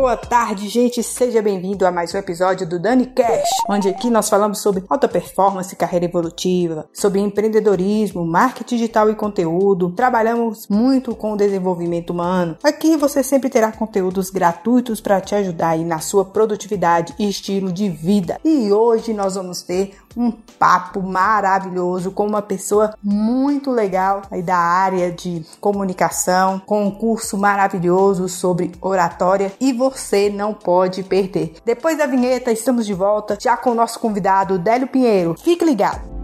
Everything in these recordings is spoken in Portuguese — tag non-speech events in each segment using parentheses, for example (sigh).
Boa tarde, gente. Seja bem-vindo a mais um episódio do Dani Cash, onde aqui nós falamos sobre alta performance, carreira evolutiva, sobre empreendedorismo, marketing digital e conteúdo. Trabalhamos muito com o desenvolvimento humano. Aqui você sempre terá conteúdos gratuitos para te ajudar aí na sua produtividade e estilo de vida. E hoje nós vamos ter um papo maravilhoso com uma pessoa muito legal aí da área de comunicação, com um curso maravilhoso sobre oratória e você não pode perder. Depois da vinheta, estamos de volta já com o nosso convidado Délio Pinheiro. Fique ligado.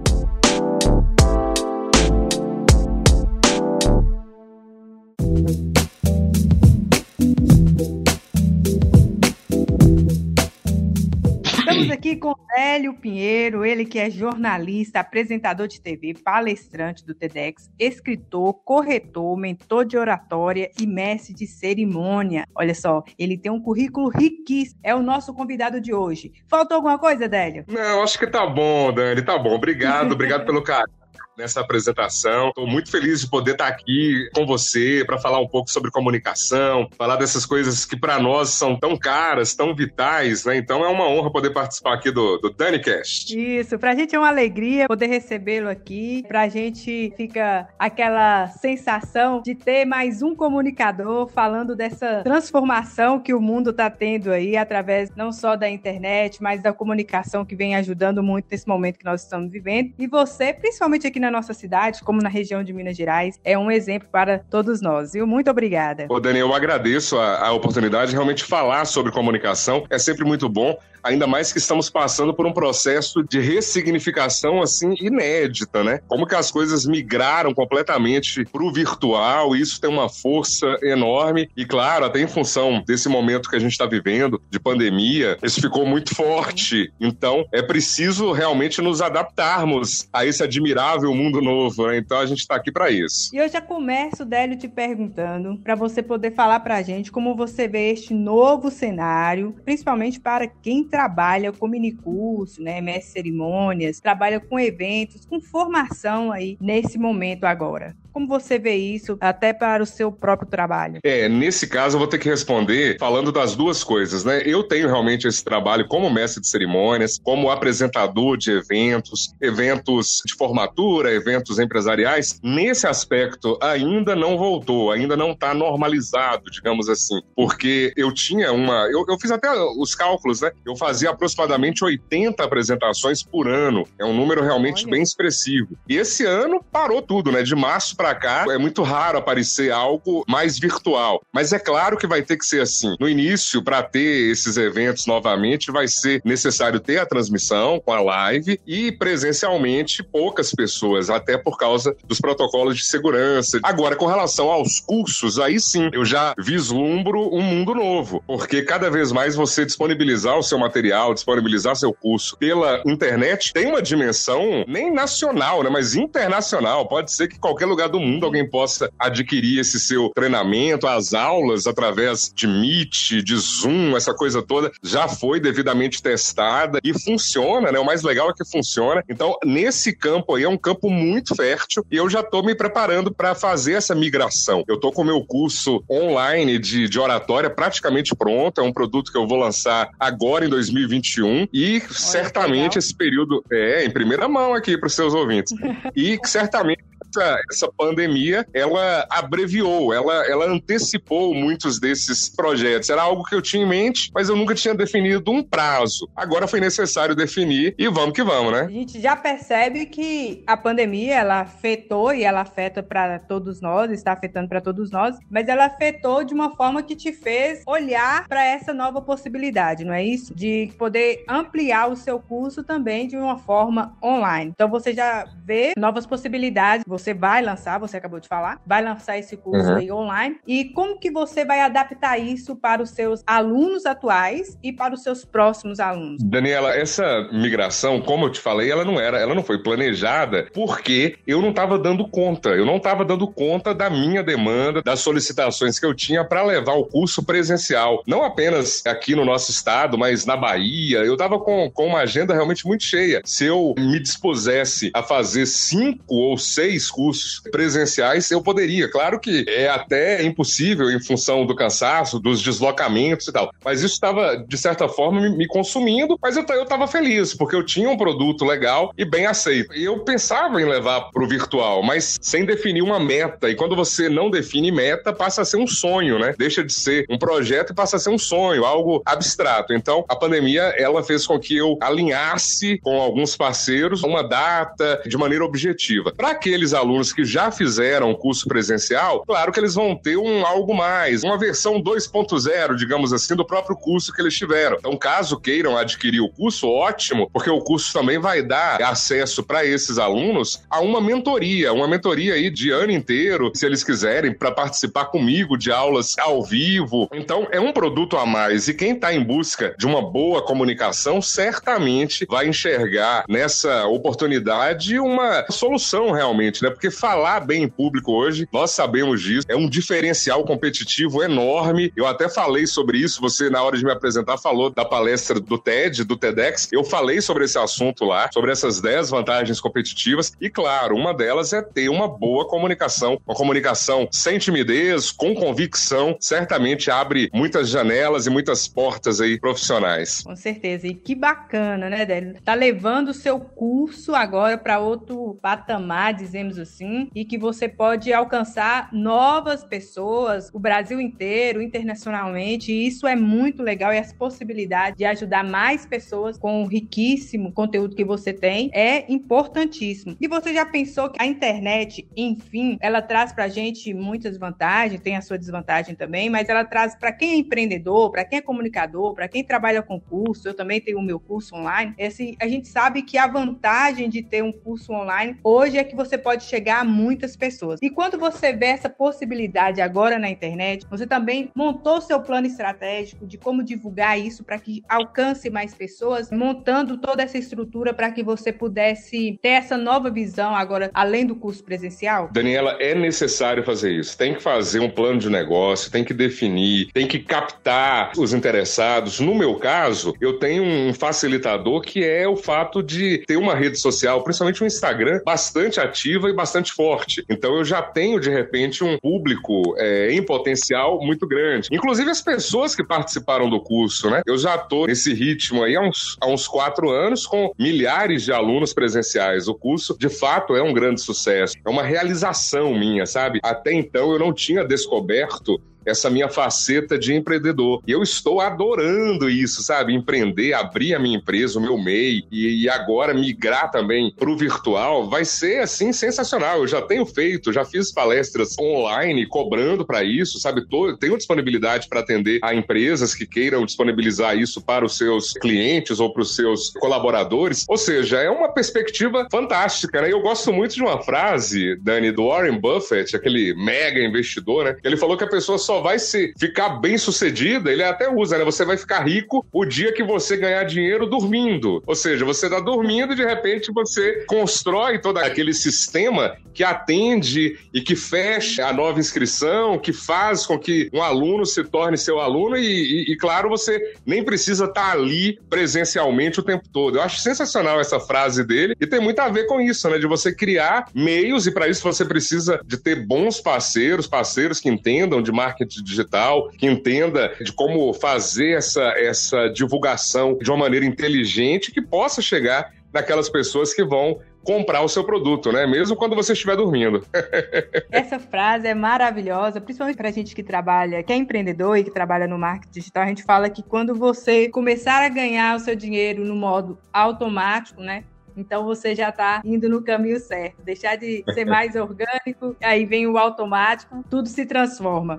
Hélio Pinheiro, ele que é jornalista, apresentador de TV, palestrante do TEDx, escritor, corretor, mentor de oratória e mestre de cerimônia. Olha só, ele tem um currículo riquíssimo. É o nosso convidado de hoje. Faltou alguma coisa, Délio? Não, acho que tá bom, Dani, tá bom. Obrigado, obrigado pelo carinho (laughs) nessa apresentação. Estou muito feliz de poder estar aqui com você para falar um pouco sobre comunicação, falar dessas coisas que para nós são tão caras, tão vitais, né? Então é uma honra poder participar aqui do, do DaniCast. Isso, para a gente é uma alegria poder recebê-lo aqui. Para a gente fica aquela sensação de ter mais um comunicador falando dessa transformação que o mundo está tendo aí através não só da internet, mas da comunicação que vem ajudando muito nesse momento que nós estamos vivendo. E você, principalmente aqui na nossa cidade, como na região de Minas Gerais, é um exemplo para todos nós. Viu? Muito obrigada. Ô, Daniel, eu agradeço a, a oportunidade de realmente falar sobre comunicação. É sempre muito bom ainda mais que estamos passando por um processo de ressignificação assim inédita, né? Como que as coisas migraram completamente para o virtual, e isso tem uma força enorme e claro, até em função desse momento que a gente está vivendo de pandemia, isso ficou muito forte. Então, é preciso realmente nos adaptarmos a esse admirável mundo novo, né? Então a gente está aqui para isso. E eu já começo, Délio, te perguntando para você poder falar para a gente como você vê este novo cenário, principalmente para quem trabalha com minicurso, né, mestre cerimônias, trabalha com eventos, com formação aí nesse momento agora. Como você vê isso até para o seu próprio trabalho? É, nesse caso eu vou ter que responder falando das duas coisas, né? Eu tenho realmente esse trabalho como mestre de cerimônias, como apresentador de eventos, eventos de formatura, eventos empresariais. Nesse aspecto ainda não voltou, ainda não está normalizado, digamos assim, porque eu tinha uma, eu, eu fiz até os cálculos, né? Eu fazia aproximadamente 80 apresentações por ano. É um número realmente Olha. bem expressivo. E esse ano parou tudo, né? De março para para cá, é muito raro aparecer algo mais virtual. Mas é claro que vai ter que ser assim. No início, para ter esses eventos novamente, vai ser necessário ter a transmissão com a live e presencialmente poucas pessoas, até por causa dos protocolos de segurança. Agora, com relação aos cursos, aí sim, eu já vislumbro um mundo novo, porque cada vez mais você disponibilizar o seu material, disponibilizar seu curso pela internet tem uma dimensão nem nacional, né, mas internacional. Pode ser que qualquer lugar do do mundo alguém possa adquirir esse seu treinamento, as aulas através de Meet, de Zoom, essa coisa toda já foi devidamente testada e funciona, né? O mais legal é que funciona. Então, nesse campo aí é um campo muito fértil e eu já estou me preparando para fazer essa migração. Eu estou com o meu curso online de, de oratória praticamente pronto, é um produto que eu vou lançar agora em 2021 e Olha, certamente esse período é em primeira mão aqui para os seus ouvintes. (laughs) e certamente essa, essa pandemia, ela abreviou, ela, ela antecipou muitos desses projetos. Era algo que eu tinha em mente, mas eu nunca tinha definido um prazo. Agora foi necessário definir e vamos que vamos, né? A gente já percebe que a pandemia, ela afetou e ela afeta para todos nós, está afetando para todos nós, mas ela afetou de uma forma que te fez olhar para essa nova possibilidade, não é isso? De poder ampliar o seu curso também de uma forma online. Então você já vê novas possibilidades, você você vai lançar, você acabou de falar, vai lançar esse curso uhum. aí online. E como que você vai adaptar isso para os seus alunos atuais e para os seus próximos alunos? Daniela, essa migração, como eu te falei, ela não era, ela não foi planejada porque eu não estava dando conta, eu não estava dando conta da minha demanda, das solicitações que eu tinha para levar o curso presencial, não apenas aqui no nosso estado, mas na Bahia. Eu estava com, com uma agenda realmente muito cheia. Se eu me dispusesse a fazer cinco ou seis cursos presenciais, eu poderia. Claro que é até impossível em função do cansaço, dos deslocamentos e tal. Mas isso estava, de certa forma, me consumindo, mas eu estava feliz, porque eu tinha um produto legal e bem aceito. E eu pensava em levar para o virtual, mas sem definir uma meta. E quando você não define meta, passa a ser um sonho, né? Deixa de ser um projeto e passa a ser um sonho, algo abstrato. Então, a pandemia, ela fez com que eu alinhasse com alguns parceiros uma data de maneira objetiva. Para aqueles alunos que já fizeram o curso presencial, claro que eles vão ter um algo mais, uma versão 2.0, digamos assim, do próprio curso que eles tiveram. Então, caso queiram adquirir o curso, ótimo, porque o curso também vai dar acesso para esses alunos a uma mentoria, uma mentoria aí de ano inteiro, se eles quiserem, para participar comigo de aulas ao vivo. Então, é um produto a mais. E quem está em busca de uma boa comunicação, certamente vai enxergar nessa oportunidade uma solução realmente, né? Porque falar bem em público hoje, nós sabemos disso, é um diferencial competitivo enorme. Eu até falei sobre isso, você, na hora de me apresentar, falou da palestra do TED, do TEDx. Eu falei sobre esse assunto lá, sobre essas 10 vantagens competitivas. E, claro, uma delas é ter uma boa comunicação. Uma comunicação sem timidez, com convicção, certamente abre muitas janelas e muitas portas aí profissionais. Com certeza. E que bacana, né, Délio? Tá levando o seu curso agora para outro patamar, dizemos assim, e que você pode alcançar novas pessoas, o Brasil inteiro, internacionalmente. E isso é muito legal e as possibilidades de ajudar mais pessoas com o riquíssimo conteúdo que você tem é importantíssimo. E você já pensou que a internet, enfim, ela traz pra gente muitas vantagens, tem a sua desvantagem também, mas ela traz para quem é empreendedor, para quem é comunicador, para quem trabalha com curso, eu também tenho o meu curso online. Esse, a gente sabe que a vantagem de ter um curso online hoje é que você pode chegar a muitas pessoas. E quando você vê essa possibilidade agora na internet, você também montou seu plano estratégico de como divulgar isso para que alcance mais pessoas, montando toda essa estrutura para que você pudesse ter essa nova visão agora, além do curso presencial? Daniela, é necessário fazer isso. Tem que fazer um plano de negócio, tem que definir, tem que captar os interessados. No meu caso, eu tenho um facilitador que é o fato de ter uma rede social, principalmente um Instagram, bastante ativa e bastante forte. Então eu já tenho, de repente, um público é, em potencial muito grande. Inclusive as pessoas que participaram do curso, né? Eu já tô nesse ritmo aí há uns, há uns quatro anos com milhares de alunos presenciais. O curso, de fato, é um grande sucesso. É uma realização minha, sabe? Até então eu não tinha descoberto essa minha faceta de empreendedor. E eu estou adorando isso, sabe? Empreender, abrir a minha empresa, o meu MEI, e, e agora migrar também para o virtual, vai ser assim sensacional. Eu já tenho feito, já fiz palestras online cobrando para isso, sabe? Tô, tenho disponibilidade para atender a empresas que queiram disponibilizar isso para os seus clientes ou para os seus colaboradores. Ou seja, é uma perspectiva fantástica, né? Eu gosto muito de uma frase, Dani, do Warren Buffett, aquele mega investidor, né? Ele falou que a pessoa só vai se ficar bem sucedida, ele até usa, né? Você vai ficar rico o dia que você ganhar dinheiro dormindo. Ou seja, você tá dormindo e de repente você constrói todo aquele sistema que atende e que fecha a nova inscrição, que faz com que um aluno se torne seu aluno e, e, e claro, você nem precisa estar tá ali presencialmente o tempo todo. Eu acho sensacional essa frase dele e tem muito a ver com isso, né? De você criar meios e para isso você precisa de ter bons parceiros, parceiros que entendam de marketing marketing digital, que entenda de como fazer essa, essa divulgação de uma maneira inteligente que possa chegar naquelas pessoas que vão comprar o seu produto, né? Mesmo quando você estiver dormindo. (laughs) Essa frase é maravilhosa, principalmente para a gente que trabalha, que é empreendedor e que trabalha no marketing digital. A gente fala que quando você começar a ganhar o seu dinheiro no modo automático, né? Então você já está indo no caminho certo. Deixar de ser (laughs) mais orgânico, aí vem o automático, tudo se transforma.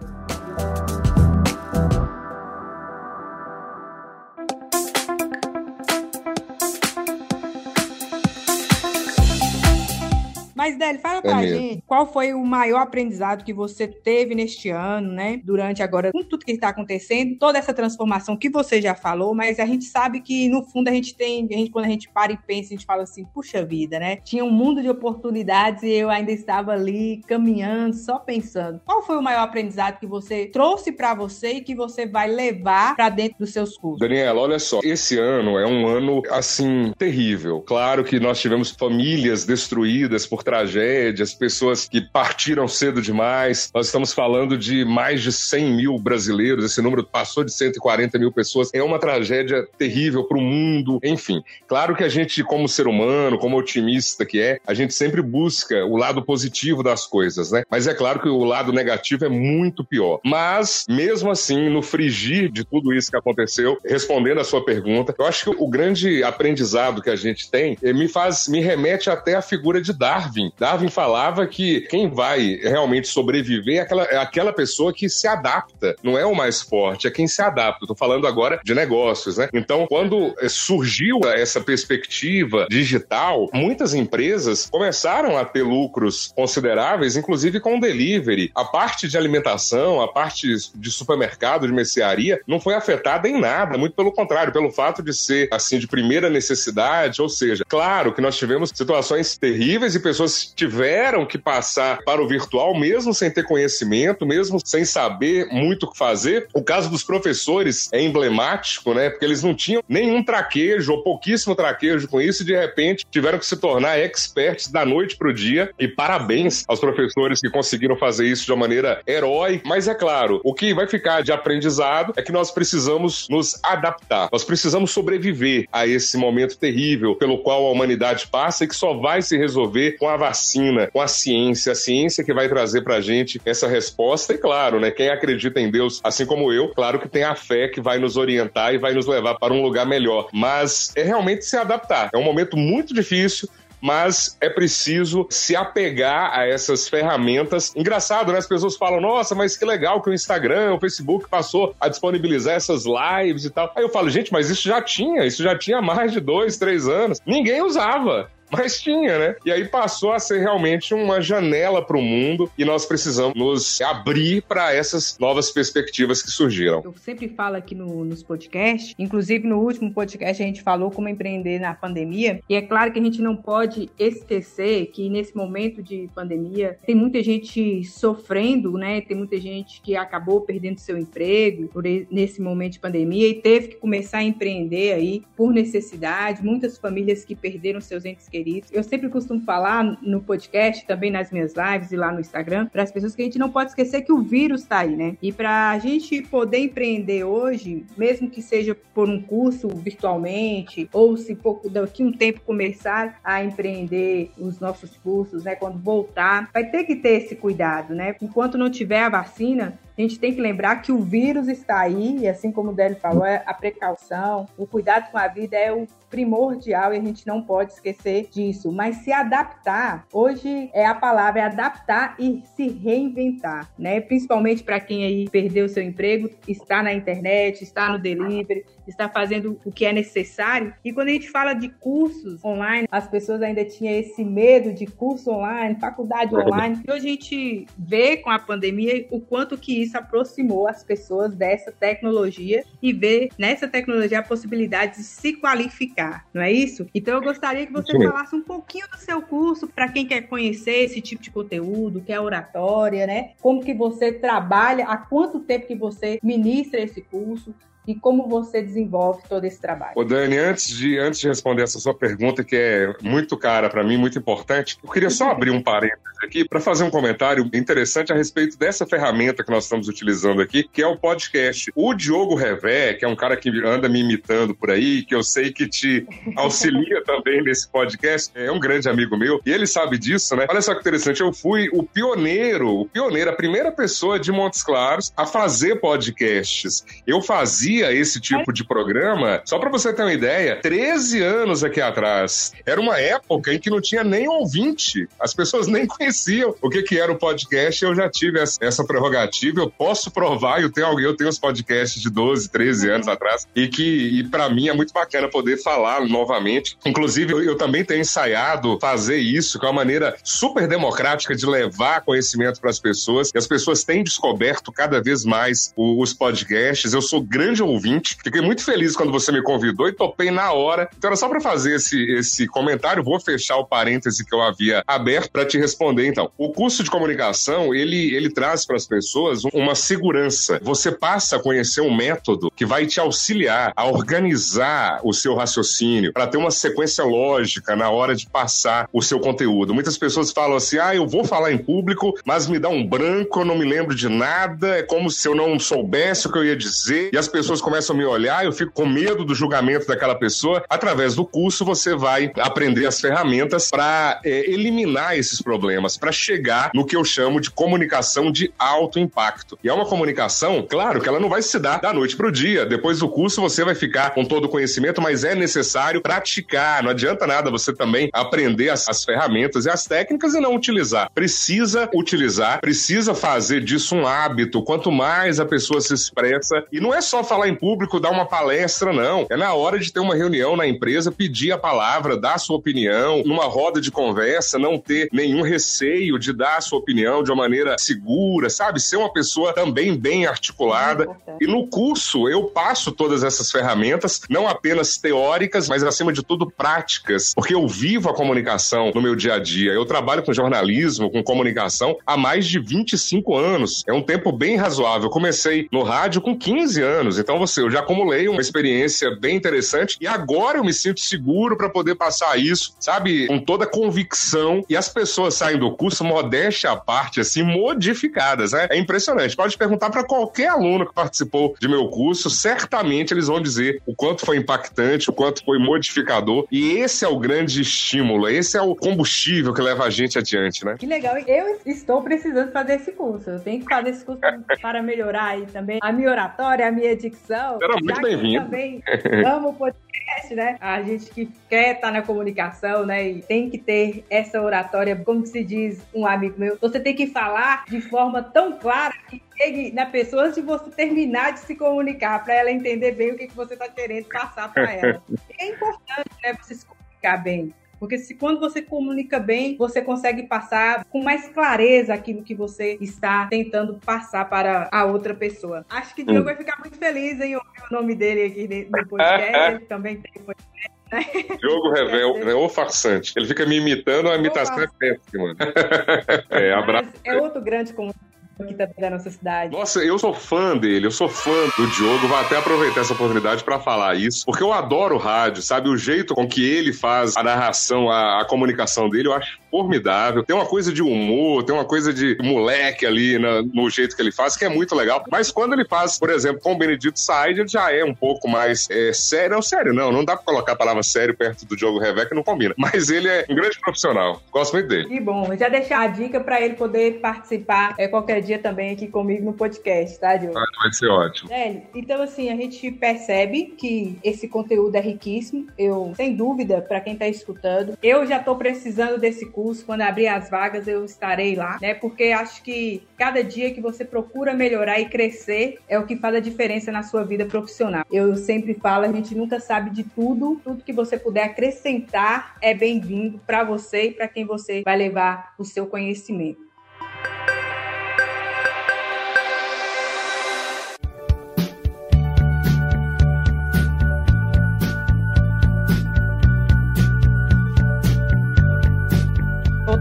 Mas, Délio, fala pra é gente qual foi o maior aprendizado que você teve neste ano, né? Durante agora, com tudo que está acontecendo, toda essa transformação que você já falou, mas a gente sabe que, no fundo, a gente tem, a gente, quando a gente para e pensa, a gente fala assim, puxa vida, né? Tinha um mundo de oportunidades e eu ainda estava ali caminhando, só pensando. Qual foi o maior aprendizado que você trouxe para você e que você vai levar para dentro dos seus cursos? Daniela, olha só, esse ano é um ano, assim, terrível. Claro que nós tivemos famílias destruídas por trás tragédias, pessoas que partiram cedo demais. Nós estamos falando de mais de 100 mil brasileiros, esse número passou de 140 mil pessoas. É uma tragédia terrível para o mundo. Enfim, claro que a gente, como ser humano, como otimista que é, a gente sempre busca o lado positivo das coisas, né? Mas é claro que o lado negativo é muito pior. Mas, mesmo assim, no frigir de tudo isso que aconteceu, respondendo a sua pergunta, eu acho que o grande aprendizado que a gente tem eh, me faz, me remete até à figura de Darwin. Darwin falava que quem vai realmente sobreviver é aquela, é aquela pessoa que se adapta, não é o mais forte, é quem se adapta. Estou falando agora de negócios, né? Então, quando surgiu essa perspectiva digital, muitas empresas começaram a ter lucros consideráveis, inclusive com o delivery. A parte de alimentação, a parte de supermercado, de mercearia, não foi afetada em nada, muito pelo contrário, pelo fato de ser assim de primeira necessidade, ou seja, claro que nós tivemos situações terríveis e pessoas tiveram que passar para o virtual mesmo sem ter conhecimento, mesmo sem saber muito o que fazer. O caso dos professores é emblemático, né? Porque eles não tinham nenhum traquejo ou pouquíssimo traquejo com isso e de repente tiveram que se tornar experts da noite para o dia. E parabéns aos professores que conseguiram fazer isso de uma maneira herói. Mas é claro, o que vai ficar de aprendizado é que nós precisamos nos adaptar. Nós precisamos sobreviver a esse momento terrível pelo qual a humanidade passa e que só vai se resolver com a vacina, com a ciência, a ciência que vai trazer pra gente essa resposta. E claro, né, quem acredita em Deus, assim como eu, claro que tem a fé que vai nos orientar e vai nos levar para um lugar melhor. Mas é realmente se adaptar. É um momento muito difícil, mas é preciso se apegar a essas ferramentas. Engraçado, né? As pessoas falam, nossa, mas que legal que o Instagram, o Facebook passou a disponibilizar essas lives e tal. Aí eu falo, gente, mas isso já tinha, isso já tinha mais de dois, três anos. Ninguém usava. Mas tinha, né? E aí passou a ser realmente uma janela para o mundo e nós precisamos nos abrir para essas novas perspectivas que surgiram. Eu sempre falo aqui no, nos podcasts, inclusive no último podcast a gente falou como empreender na pandemia, e é claro que a gente não pode esquecer que nesse momento de pandemia tem muita gente sofrendo, né? Tem muita gente que acabou perdendo seu emprego por nesse momento de pandemia e teve que começar a empreender aí por necessidade, muitas famílias que perderam seus entes. Eu sempre costumo falar no podcast, também nas minhas lives e lá no Instagram, para as pessoas que a gente não pode esquecer que o vírus está aí, né? E para a gente poder empreender hoje, mesmo que seja por um curso virtualmente, ou se pouco daqui um tempo começar a empreender os nossos cursos, né? Quando voltar, vai ter que ter esse cuidado, né? Enquanto não tiver a vacina, a gente tem que lembrar que o vírus está aí, e assim como o Délio falou, é a precaução, o cuidado com a vida é o primordial e a gente não pode esquecer disso. Mas se adaptar, hoje é a palavra, é adaptar e se reinventar, né? Principalmente para quem aí perdeu seu emprego, está na internet, está no delivery, está fazendo o que é necessário. E quando a gente fala de cursos online, as pessoas ainda tinham esse medo de curso online, faculdade online. E hoje a gente vê com a pandemia o quanto que isso aproximou as pessoas dessa tecnologia e vê nessa tecnologia a possibilidade de se qualificar, não é isso? Então eu gostaria que você Sim. falasse um pouquinho do seu curso para quem quer conhecer esse tipo de conteúdo, que é oratória, né? Como que você trabalha, há quanto tempo que você ministra esse curso, e como você desenvolve todo esse trabalho. Ô Dani, antes de, antes de responder essa sua pergunta, que é muito cara para mim, muito importante, eu queria só abrir um parênteses aqui para fazer um comentário interessante a respeito dessa ferramenta que nós estamos utilizando aqui, que é o podcast. O Diogo Revé, que é um cara que anda me imitando por aí, que eu sei que te auxilia (laughs) também nesse podcast, é um grande amigo meu, e ele sabe disso, né? Olha só que interessante, eu fui o pioneiro, o pioneiro, a primeira pessoa de Montes Claros a fazer podcasts. Eu fazia fazia esse tipo de programa, só para você ter uma ideia, 13 anos aqui atrás. Era uma época em que não tinha nem ouvinte. As pessoas nem conheciam o que, que era o podcast. Eu já tive essa prerrogativa. Eu posso provar, eu tenho eu tenho os podcasts de 12, 13 anos atrás, e que e para mim é muito bacana poder falar novamente. Inclusive, eu, eu também tenho ensaiado fazer isso, que é uma maneira super democrática de levar conhecimento para as pessoas. E as pessoas têm descoberto cada vez mais os podcasts. Eu sou grande ouvinte. Fiquei muito feliz quando você me convidou e topei na hora. Então era só para fazer esse, esse comentário. Vou fechar o parêntese que eu havia aberto para te responder, então. O curso de comunicação, ele, ele traz para as pessoas uma segurança. Você passa a conhecer um método que vai te auxiliar a organizar o seu raciocínio, para ter uma sequência lógica na hora de passar o seu conteúdo. Muitas pessoas falam assim: ah, eu vou falar em público, mas me dá um branco, eu não me lembro de nada, é como se eu não soubesse o que eu ia dizer, e as pessoas começam a me olhar, eu fico com medo do julgamento daquela pessoa. Através do curso, você vai aprender as ferramentas para é, eliminar esses problemas, para chegar no que eu chamo de comunicação de alto impacto. E é uma comunicação, claro, que ela não vai se dar da noite para o dia. Depois do curso, você vai ficar com todo o conhecimento, mas é necessário praticar. Não adianta nada você também aprender as, as ferramentas e as técnicas e não utilizar. Precisa utilizar, precisa fazer disso um hábito. Quanto mais a pessoa se expressa, e não é só falar em público, dar uma palestra, não. É na hora de ter uma reunião na empresa, pedir a palavra, dar a sua opinião, numa roda de conversa, não ter nenhum receio de dar a sua opinião de uma maneira segura, sabe? Ser uma pessoa também bem articulada. É e no curso eu passo todas essas ferramentas, não apenas teóricas, mas acima de tudo práticas, porque eu vivo a comunicação no meu dia a dia. Eu trabalho com jornalismo, com comunicação há mais de 25 anos. É um tempo bem razoável. Eu comecei no rádio com 15 anos, então você, eu já acumulei uma experiência bem interessante e agora eu me sinto seguro para poder passar isso, sabe, com toda convicção. E as pessoas saem do curso, modéstia à parte, assim, modificadas, né? É impressionante. Pode perguntar para qualquer aluno que participou de meu curso, certamente eles vão dizer o quanto foi impactante, o quanto foi modificador. E esse é o grande estímulo, esse é o combustível que leva a gente adiante, né? Que legal. Eu estou precisando fazer esse curso. Eu tenho que fazer esse curso (laughs) para melhorar aí também a minha oratória, a minha dicção. Era muito bem-vindo. também amo o podcast, né? A gente que quer estar na comunicação, né? E tem que ter essa oratória, como se diz um amigo meu, você tem que falar de forma tão clara que chegue na pessoa antes de você terminar de se comunicar, para ela entender bem o que, que você está querendo passar para ela. é importante, né? Você se comunicar bem. Porque se quando você comunica bem, você consegue passar com mais clareza aquilo que você está tentando passar para a outra pessoa. Acho que o Diogo hum. vai ficar muito feliz em ouvir o nome dele aqui no podcast. (laughs) Ele também tem podcast. Né? Diogo Revel é o farsante. Ele fica me imitando, a imitação é péssima. (laughs) é, abraço. É outro grande comunicador aqui também da nossa cidade. Nossa, eu sou fã dele, eu sou fã do Diogo. Vou até aproveitar essa oportunidade para falar isso, porque eu adoro rádio, sabe? O jeito com que ele faz a narração, a, a comunicação dele, eu acho formidável. Tem uma coisa de humor, tem uma coisa de moleque ali na, no jeito que ele faz, que é muito legal. Mas quando ele faz, por exemplo, com o Benedito Said, ele já é um pouco mais é, sério. Não, sério, não. Não dá pra colocar a palavra sério perto do Diogo Revé, que não combina. Mas ele é um grande profissional. Gosto muito dele. Que bom. Já deixar a dica para ele poder participar é, qualquer dia também aqui comigo no podcast, tá, Diogo? Ah, vai ser ótimo. É, então, assim, a gente percebe que esse conteúdo é riquíssimo. Eu, sem dúvida, para quem tá escutando, eu já tô precisando desse curso. Quando abrir as vagas, eu estarei lá, né? Porque acho que cada dia que você procura melhorar e crescer é o que faz a diferença na sua vida profissional. Eu sempre falo, a gente nunca sabe de tudo, tudo que você puder acrescentar é bem-vindo para você e para quem você vai levar o seu conhecimento.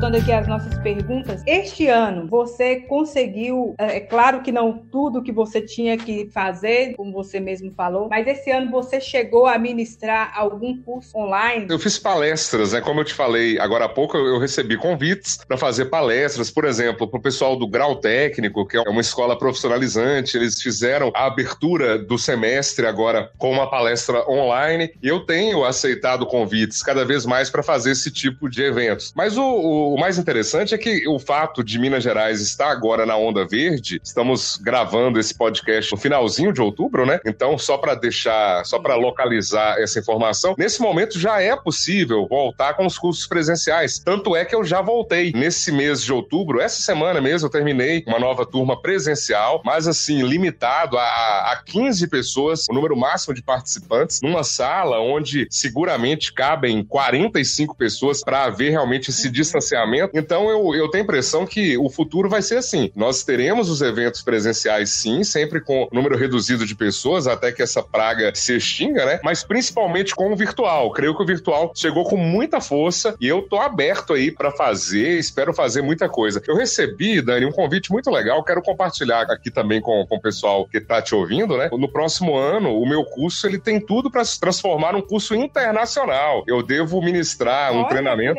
Voltando aqui às nossas perguntas, este ano você conseguiu, é, é claro que não tudo que você tinha que fazer, como você mesmo falou, mas esse ano você chegou a ministrar algum curso online? Eu fiz palestras, né? Como eu te falei agora há pouco, eu recebi convites para fazer palestras, por exemplo, para o pessoal do Grau Técnico, que é uma escola profissionalizante, eles fizeram a abertura do semestre agora com uma palestra online, e eu tenho aceitado convites cada vez mais para fazer esse tipo de eventos. Mas o, o o mais interessante é que o fato de Minas Gerais estar agora na onda verde, estamos gravando esse podcast no finalzinho de outubro, né? Então, só para deixar, só para localizar essa informação, nesse momento já é possível voltar com os cursos presenciais. Tanto é que eu já voltei nesse mês de outubro, essa semana mesmo eu terminei uma nova turma presencial, mas assim, limitado a, a 15 pessoas, o número máximo de participantes, numa sala onde seguramente cabem 45 pessoas para haver realmente esse distanciamento Então eu, eu tenho a impressão que o futuro vai ser assim. Nós teremos os eventos presenciais, sim, sempre com número reduzido de pessoas, até que essa praga se extinga, né? Mas principalmente com o virtual. Creio que o virtual chegou com muita força e eu tô aberto aí para fazer, espero fazer muita coisa. Eu recebi, Dani, um convite muito legal, quero compartilhar aqui também com, com o pessoal que tá te ouvindo, né? No próximo ano, o meu curso ele tem tudo para se transformar num curso internacional. Eu devo ministrar um treinamento.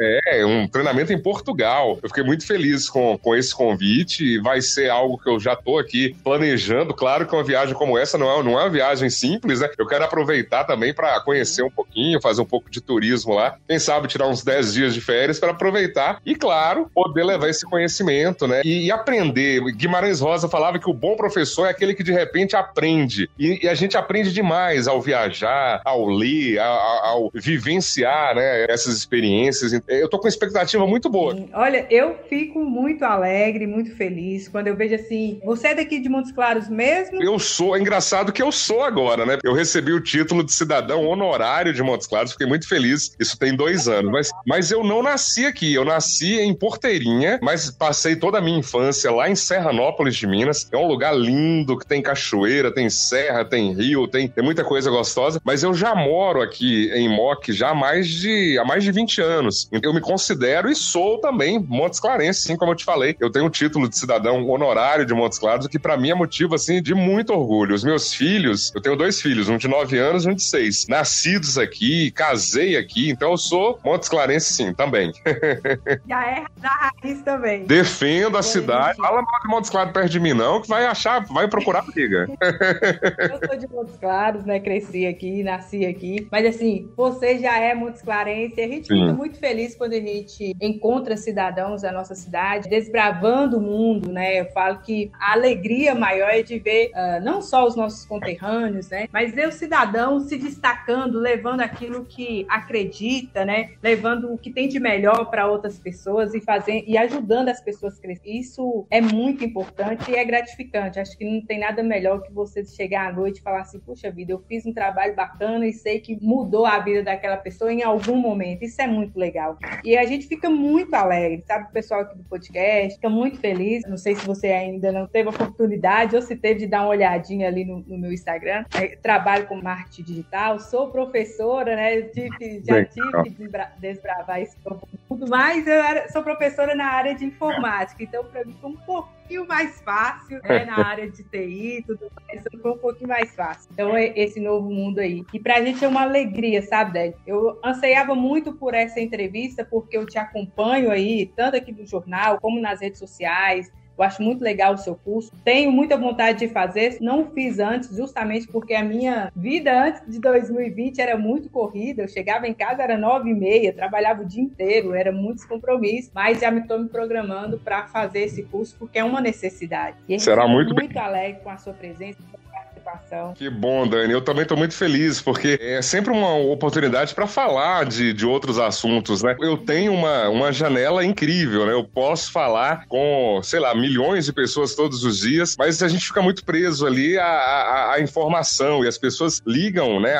É, um treinamento em Portugal. Eu fiquei muito feliz com, com esse convite. Vai ser algo que eu já tô aqui planejando. Claro que uma viagem como essa não é, não é uma viagem simples, né? Eu quero aproveitar também para conhecer um pouquinho, fazer um pouco de turismo lá. Quem sabe tirar uns 10 dias de férias para aproveitar e, claro, poder levar esse conhecimento, né? E, e, aprender. Guimarães Rosa falava que o bom professor é aquele que de repente aprende. E, e a gente aprende demais ao viajar, ao ler, ao, ao vivenciar, né? Essas experiências. Eu tô com expectativa muito boa. Olha, eu fico muito alegre, muito feliz quando eu vejo assim. Você é daqui de Montes Claros mesmo? Eu sou. É engraçado que eu sou agora, né? Eu recebi o título de cidadão honorário de Montes Claros, fiquei muito feliz. Isso tem dois anos. Mas, mas eu não nasci aqui. Eu nasci em Porteirinha, mas passei toda a minha infância lá em Serranópolis de Minas. É um lugar lindo que tem cachoeira, tem serra, tem rio, tem, tem muita coisa gostosa. Mas eu já moro aqui em Moc já há mais de, há mais de 20 anos. Eu me considero e sou também Montes Clarense, sim, como eu te falei. Eu tenho o título de cidadão honorário de Montes Claros, o que para mim é motivo assim de muito orgulho. Os meus filhos, eu tenho dois filhos, um de 9 anos e um de 6, nascidos aqui, casei aqui, então eu sou Montes Clarense sim, também. (laughs) Já é da raiz também. Defendo a cidade. Fala mal de Montes Claros perto de mim não, que vai achar, vai procurar briga. eu sou de Montes Claros, né, cresci aqui, nasci aqui, mas assim, você já é Montes Clarense, a gente sim. fica muito feliz quando a gente encontra cidadãos da nossa cidade desbravando o mundo, né, eu falo que a alegria maior é de ver uh, não só os nossos conterrâneos, né, mas ver o cidadão se destacando, levando aquilo que acredita, né, levando o que tem de melhor para outras pessoas e fazendo e ajudando as pessoas a crescer. Isso é muito importante e é gratificante. Acho que não tem nada melhor que você chegar à noite e falar assim: puxa vida, eu fiz um trabalho bacana e sei que mudou a vida daquela pessoa em algum momento. Isso é muito legal. E a gente fica muito alegre, sabe? O pessoal aqui do podcast fica muito feliz. Não sei se você ainda não teve a oportunidade ou se teve de dar uma olhadinha ali no, no meu Instagram. É, trabalho com marketing digital, sou professora, né? Tive, já tive que desbravar esse mundo, mas eu era, sou professora na área de informática, então para mim foi um pouquinho mais fácil, né? (laughs) Na área de TI e tudo mais, foi um pouquinho mais fácil. Então, é esse novo mundo aí. E pra gente é uma alegria, sabe, Délio? Eu anseiava muito por essa entrevista, porque eu te acompanho aí, tanto aqui no jornal, como nas redes sociais, eu acho muito legal o seu curso. Tenho muita vontade de fazer. Não fiz antes, justamente porque a minha vida antes de 2020 era muito corrida. Eu chegava em casa, era nove e meia, trabalhava o dia inteiro, era muitos compromissos. Mas já me estou me programando para fazer esse curso porque é uma necessidade. E Será muito, muito bem. alegre com a sua presença participação. Que bom, Dani. Eu também estou muito feliz, porque é sempre uma oportunidade para falar de, de outros assuntos, né? Eu tenho uma, uma janela incrível, né? Eu posso falar com, sei lá, milhões de pessoas todos os dias, mas a gente fica muito preso ali à, à, à informação e as pessoas ligam, né?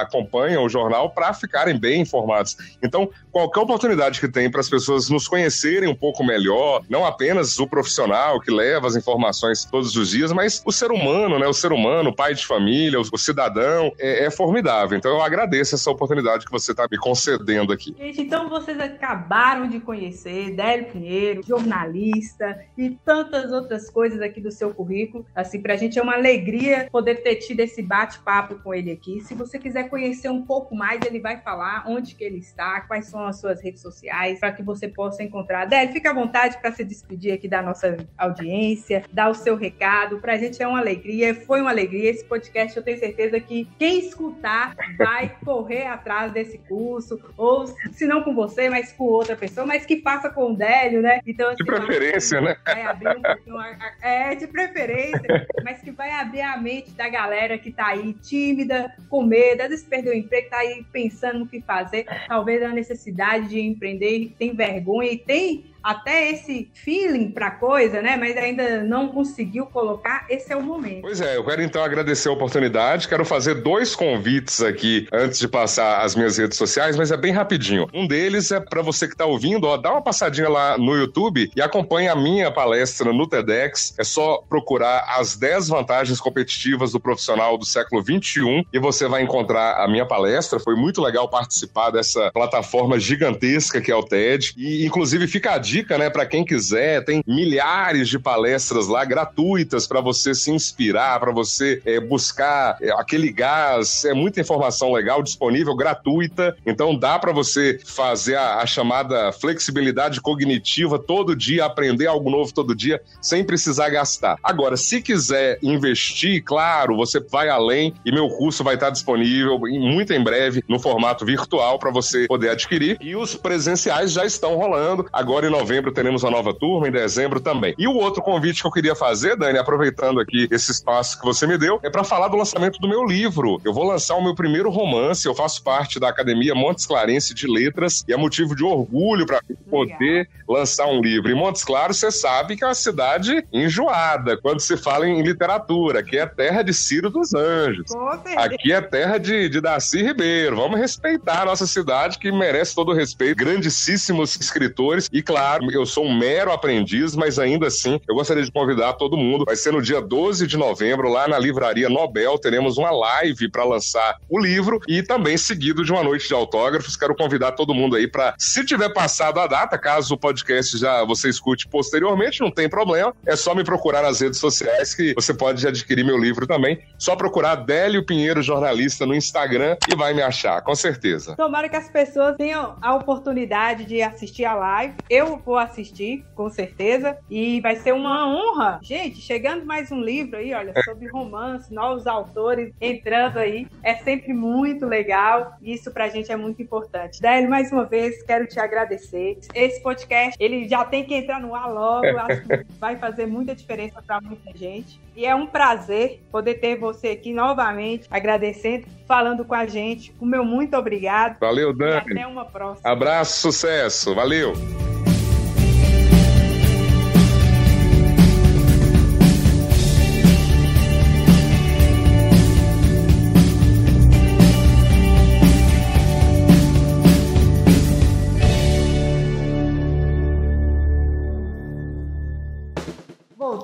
acompanham o jornal para ficarem bem informados. Então, qualquer oportunidade que tem para as pessoas nos conhecerem um pouco melhor, não apenas o profissional que leva as informações todos os dias, mas o ser humano, né? O ser humano, pai de família, o cidadão, é, é formidável. Então eu agradeço essa oportunidade que você está me concedendo aqui. Gente, então vocês acabaram de conhecer Délio Pinheiro, jornalista e tantas outras coisas aqui do seu currículo. Assim, para a gente é uma alegria poder ter tido esse bate-papo com ele aqui. Se você quiser conhecer um pouco mais, ele vai falar onde que ele está, quais são as suas redes sociais, para que você possa encontrar. Délio, fica à vontade para se despedir aqui da nossa audiência, dar o seu recado. Para a gente é uma alegria, foi uma alegria esse podcast eu tenho certeza que quem escutar vai (laughs) correr atrás desse curso, ou se não com você, mas com outra pessoa, mas que faça com o Délio, né? Então, assim, de preferência, né? Vai abrir um pouquinho, é, de preferência, (laughs) mas que vai abrir a mente da galera que tá aí tímida, com medo, às vezes perdeu o emprego, tá aí pensando no que fazer, talvez a necessidade de empreender, tem vergonha e tem até esse feeling para coisa, né? Mas ainda não conseguiu colocar, esse é o momento. Pois é, eu quero então agradecer a oportunidade. Quero fazer dois convites aqui antes de passar as minhas redes sociais, mas é bem rapidinho. Um deles é para você que está ouvindo, ó, dá uma passadinha lá no YouTube e acompanhe a minha palestra no TEDx. É só procurar as 10 vantagens competitivas do profissional do século 21 e você vai encontrar a minha palestra. Foi muito legal participar dessa plataforma gigantesca que é o TED. E inclusive fica a dica, né, para quem quiser, tem milhares de palestras lá gratuitas para você se inspirar, para você é, buscar é, aquele gás. É muita informação legal disponível, gratuita. Então dá para você fazer a, a chamada flexibilidade cognitiva todo dia, aprender algo novo todo dia, sem precisar gastar. Agora, se quiser investir, claro, você vai além e meu curso vai estar disponível muito em breve no formato virtual para você poder adquirir. E os presenciais já estão rolando. Agora em novembro teremos a nova turma, em dezembro também. E o outro convite que eu queria fazer, Dani, aproveitando aqui esse espaço que você me deu, é para falar do lançamento do meu livro. Eu vou lançar o meu primeiro romance, eu faço parte da Academia Montes Clarense de Letras e é motivo de orgulho para poder lançar um livro. E Montes Claros, você sabe que é uma cidade enjoada quando se fala em literatura, que é terra de Ciro dos Anjos. Aqui é terra de, de Darcy Ribeiro. Vamos respeitar a nossa cidade, que merece todo o respeito. Grandíssimos escritores. E claro, eu sou um mero aprendiz, mas ainda assim, eu gostaria de convidar todo mundo. Vai ser no dia 12 de novembro, lá na Livraria Nobel. Teremos uma live para lançar o livro e também seguido de uma noite de autógrafos. Quero convidar todo mundo aí para, se tiver passado a data, caso o podcast já você escute posteriormente, não tem problema. É só me procurar nas redes sociais que você pode adquirir meu livro também. Só procurar Délio Pinheiro Jornalista no Instagram e vai me achar, com certeza. Tomara que as pessoas tenham a oportunidade de assistir a live. Eu vou assistir, com certeza. E vai ser uma honra. Gente, chegando mais um livro aí, olha, sobre romance, novos autores entrando aí. É sempre muito legal. Isso pra gente é muito importante. Délio, mais uma vez, quero te agradecer. Esse podcast, ele já tem que entrar no ar logo. Acho que (laughs) vai fazer muita diferença para muita gente. E é um prazer poder ter você aqui novamente, agradecendo, falando com a gente. O meu muito obrigado. Valeu, Dani. E até uma próxima. Abraço, sucesso. Valeu.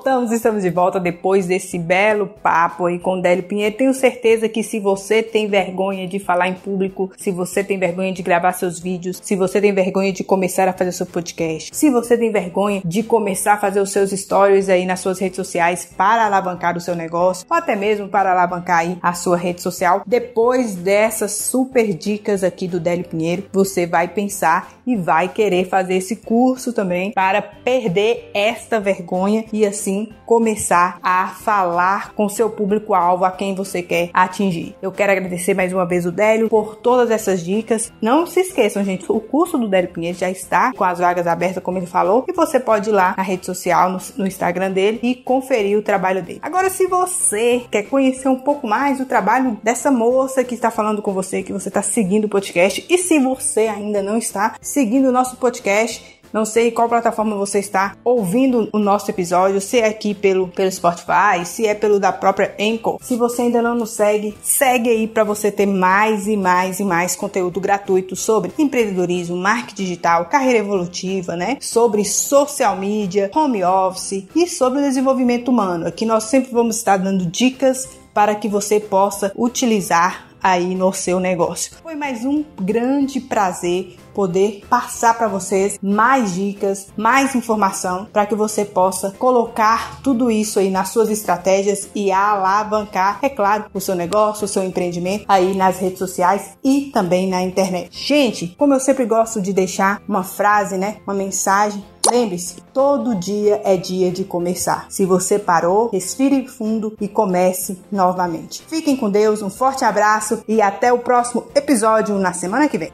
Voltamos, estamos de volta depois desse belo papo aí com Délio Pinheiro. Tenho certeza que se você tem vergonha de falar em público, se você tem vergonha de gravar seus vídeos, se você tem vergonha de começar a fazer seu podcast, se você tem vergonha de começar a fazer os seus stories aí nas suas redes sociais para alavancar o seu negócio, ou até mesmo para alavancar aí a sua rede social, depois dessas super dicas aqui do Délio Pinheiro, você vai pensar e vai querer fazer esse curso também para perder esta vergonha e assim começar a falar com seu público-alvo a quem você quer atingir. Eu quero agradecer mais uma vez o Délio por todas essas dicas. Não se esqueçam, gente, o curso do Délio Pinheiro já está com as vagas abertas, como ele falou, e você pode ir lá na rede social, no, no Instagram dele e conferir o trabalho dele. Agora, se você quer conhecer um pouco mais do trabalho dessa moça que está falando com você, que você está seguindo o podcast, e se você ainda não está seguindo o nosso podcast, não sei qual plataforma você está ouvindo o nosso episódio, se é aqui pelo, pelo Spotify, se é pelo da própria Anchor. Se você ainda não nos segue, segue aí para você ter mais e mais e mais conteúdo gratuito sobre empreendedorismo, marketing digital, carreira evolutiva, né? Sobre social media, home office e sobre o desenvolvimento humano. Aqui nós sempre vamos estar dando dicas para que você possa utilizar aí no seu negócio. Foi mais um grande prazer poder passar para vocês mais dicas, mais informação para que você possa colocar tudo isso aí nas suas estratégias e alavancar, é claro, o seu negócio, o seu empreendimento aí nas redes sociais e também na internet. Gente, como eu sempre gosto de deixar uma frase, né, uma mensagem Lembre-se, todo dia é dia de começar. Se você parou, respire fundo e comece novamente. Fiquem com Deus, um forte abraço e até o próximo episódio na semana que vem.